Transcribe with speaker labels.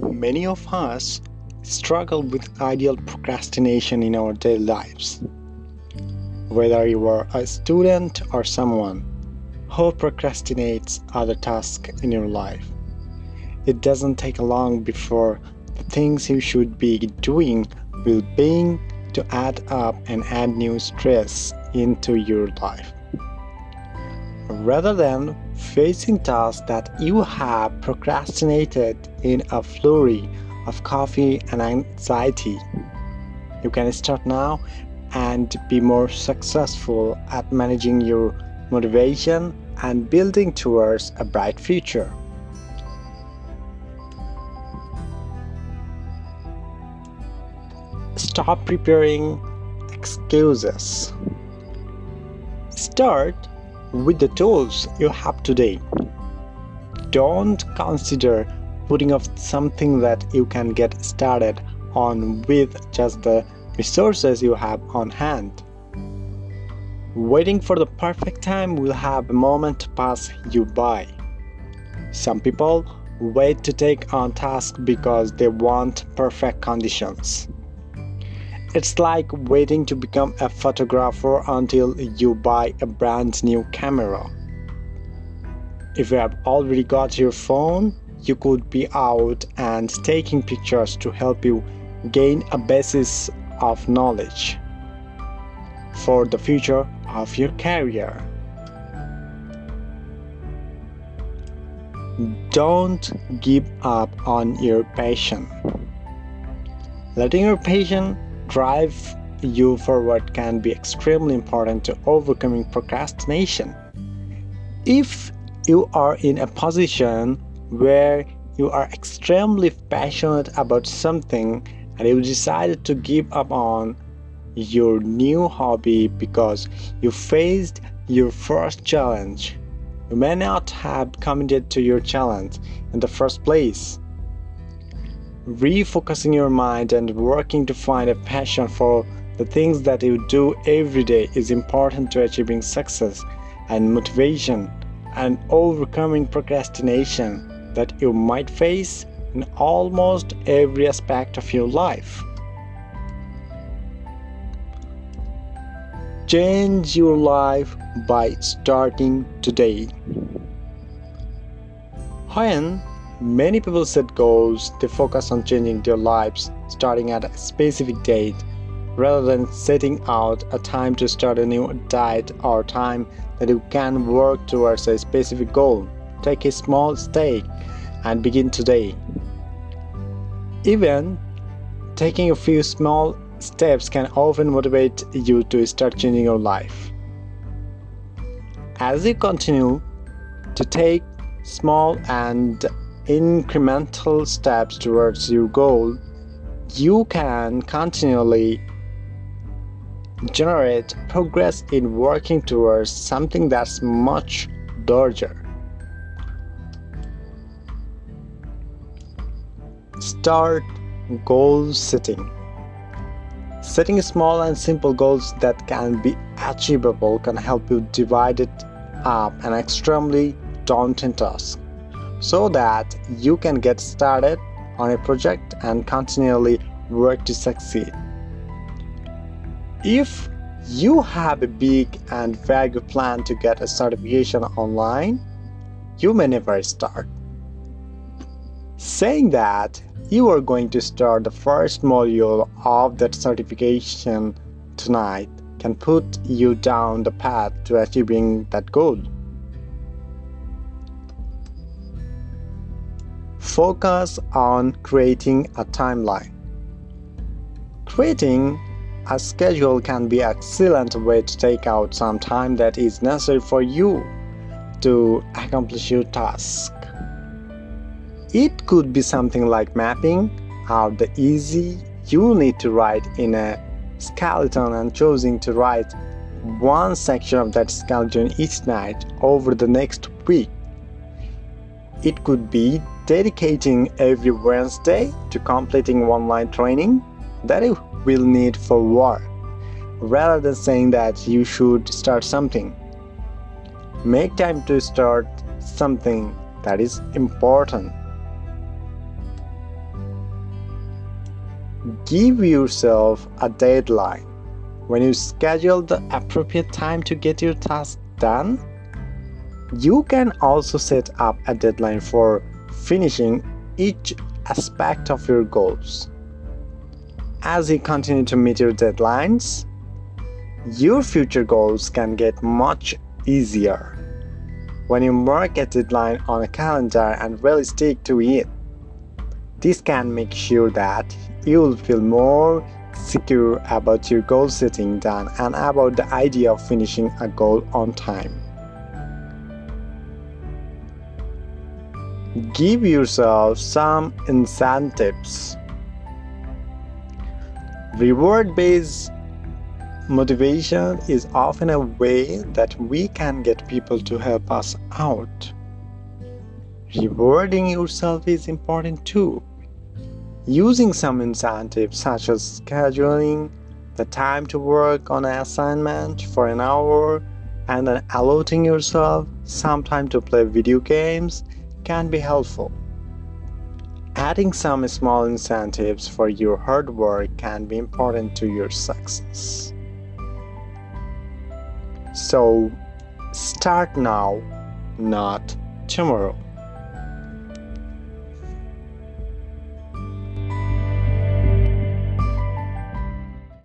Speaker 1: Many of us struggle with ideal procrastination in our daily lives. Whether you are a student or someone who procrastinates other tasks in your life, it doesn't take long before the things you should be doing will begin to add up and add new stress into your life. Rather than facing tasks that you have procrastinated in a flurry of coffee and anxiety. You can start now and be more successful at managing your motivation and building towards a bright future. Stop preparing excuses. Start with the tools you have today. Don't consider putting off something that you can get started on with just the resources you have on hand. Waiting for the perfect time will have a moment pass you by. Some people wait to take on tasks because they want perfect conditions. It's like waiting to become a photographer until you buy a brand new camera. If you have already got your phone, you could be out and taking pictures to help you gain a basis of knowledge for the future of your career. Don't give up on your passion. Letting your passion drive you forward can be extremely important to overcoming procrastination. If you are in a position where you are extremely passionate about something and you decided to give up on your new hobby because you faced your first challenge. You may not have committed to your challenge in the first place. Refocusing your mind and working to find a passion for the things that you do every day is important to achieving success and motivation and overcoming procrastination that you might face in almost every aspect of your life. Change your life by starting today. When many people set goals, they focus on changing their lives starting at a specific date rather than setting out a time to start a new diet or time that you can work towards a specific goal. Take a small stake and begin today. Even taking a few small steps can often motivate you to start changing your life. As you continue to take small and incremental steps towards your goal, you can continually generate progress in working towards something that's much larger. Start goal setting. Setting small and simple goals that can be achievable can help you divide it up an extremely daunting task so that you can get started on a project and continually work to succeed. If you have a big and vague plan to get a certification online, you may never start. Saying that you are going to start the first module of that certification tonight can put you down the path to achieving that goal. Focus on creating a timeline. Creating a schedule can be an excellent way to take out some time that is necessary for you to accomplish your task. It could be something like mapping out the easy you need to write in a skeleton and choosing to write one section of that skeleton each night over the next week. It could be dedicating every Wednesday to completing one line training that you will need for work, rather than saying that you should start something. Make time to start something that is important. Give yourself a deadline. When you schedule the appropriate time to get your task done, you can also set up a deadline for finishing each aspect of your goals. As you continue to meet your deadlines, your future goals can get much easier. When you mark a deadline on a calendar and really stick to it, this can make sure that you will feel more secure about your goal setting done and about the idea of finishing a goal on time. Give yourself some incentives. Reward based motivation is often a way that we can get people to help us out. Rewarding yourself is important too. Using some incentives such as scheduling the time to work on an assignment for an hour and then allotting yourself some time to play video games can be helpful. Adding some small incentives for your hard work can be important to your success. So, start now, not tomorrow.